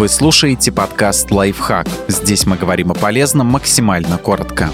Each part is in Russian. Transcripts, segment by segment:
Вы слушаете подкаст «Лайфхак». Здесь мы говорим о полезном максимально коротко.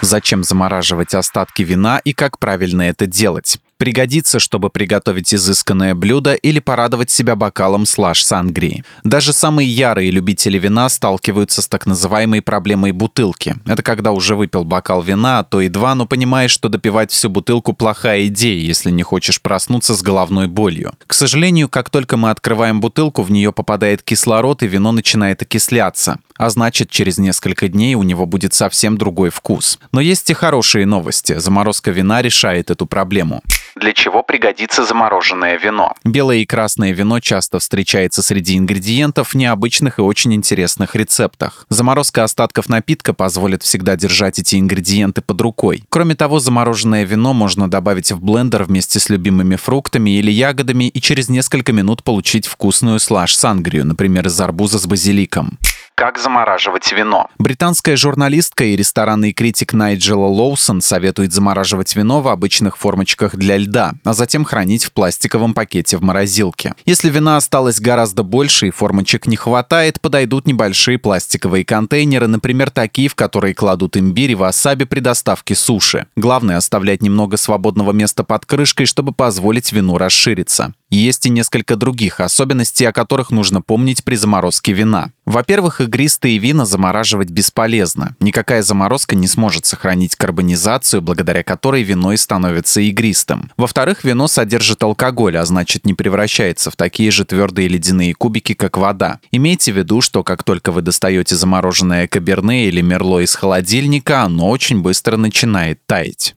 Зачем замораживать остатки вина и как правильно это делать? Пригодится, чтобы приготовить изысканное блюдо или порадовать себя бокалом слаж сангрии. Даже самые ярые любители вина сталкиваются с так называемой проблемой бутылки. Это когда уже выпил бокал вина, а то и два, но понимаешь, что допивать всю бутылку плохая идея, если не хочешь проснуться с головной болью. К сожалению, как только мы открываем бутылку, в нее попадает кислород, и вино начинает окисляться. А значит, через несколько дней у него будет совсем другой вкус. Но есть и хорошие новости. Заморозка вина решает эту проблему для чего пригодится замороженное вино. Белое и красное вино часто встречается среди ингредиентов в необычных и очень интересных рецептах. Заморозка остатков напитка позволит всегда держать эти ингредиенты под рукой. Кроме того, замороженное вино можно добавить в блендер вместе с любимыми фруктами или ягодами и через несколько минут получить вкусную слаж-сангрию, например, из арбуза с базиликом. Как замораживать вино? Британская журналистка и ресторанный критик Найджела Лоусон советует замораживать вино в обычных формочках для льда, а затем хранить в пластиковом пакете в морозилке. Если вина осталось гораздо больше и формочек не хватает, подойдут небольшие пластиковые контейнеры, например, такие, в которые кладут имбирь и васаби при доставке суши. Главное оставлять немного свободного места под крышкой, чтобы позволить вину расшириться. Есть и несколько других особенностей, о которых нужно помнить при заморозке вина. Во-первых, игристые вина замораживать бесполезно. Никакая заморозка не сможет сохранить карбонизацию, благодаря которой вино и становится игристым. Во-вторых, вино содержит алкоголь, а значит не превращается в такие же твердые ледяные кубики, как вода. Имейте в виду, что как только вы достаете замороженное каберне или мерло из холодильника, оно очень быстро начинает таять.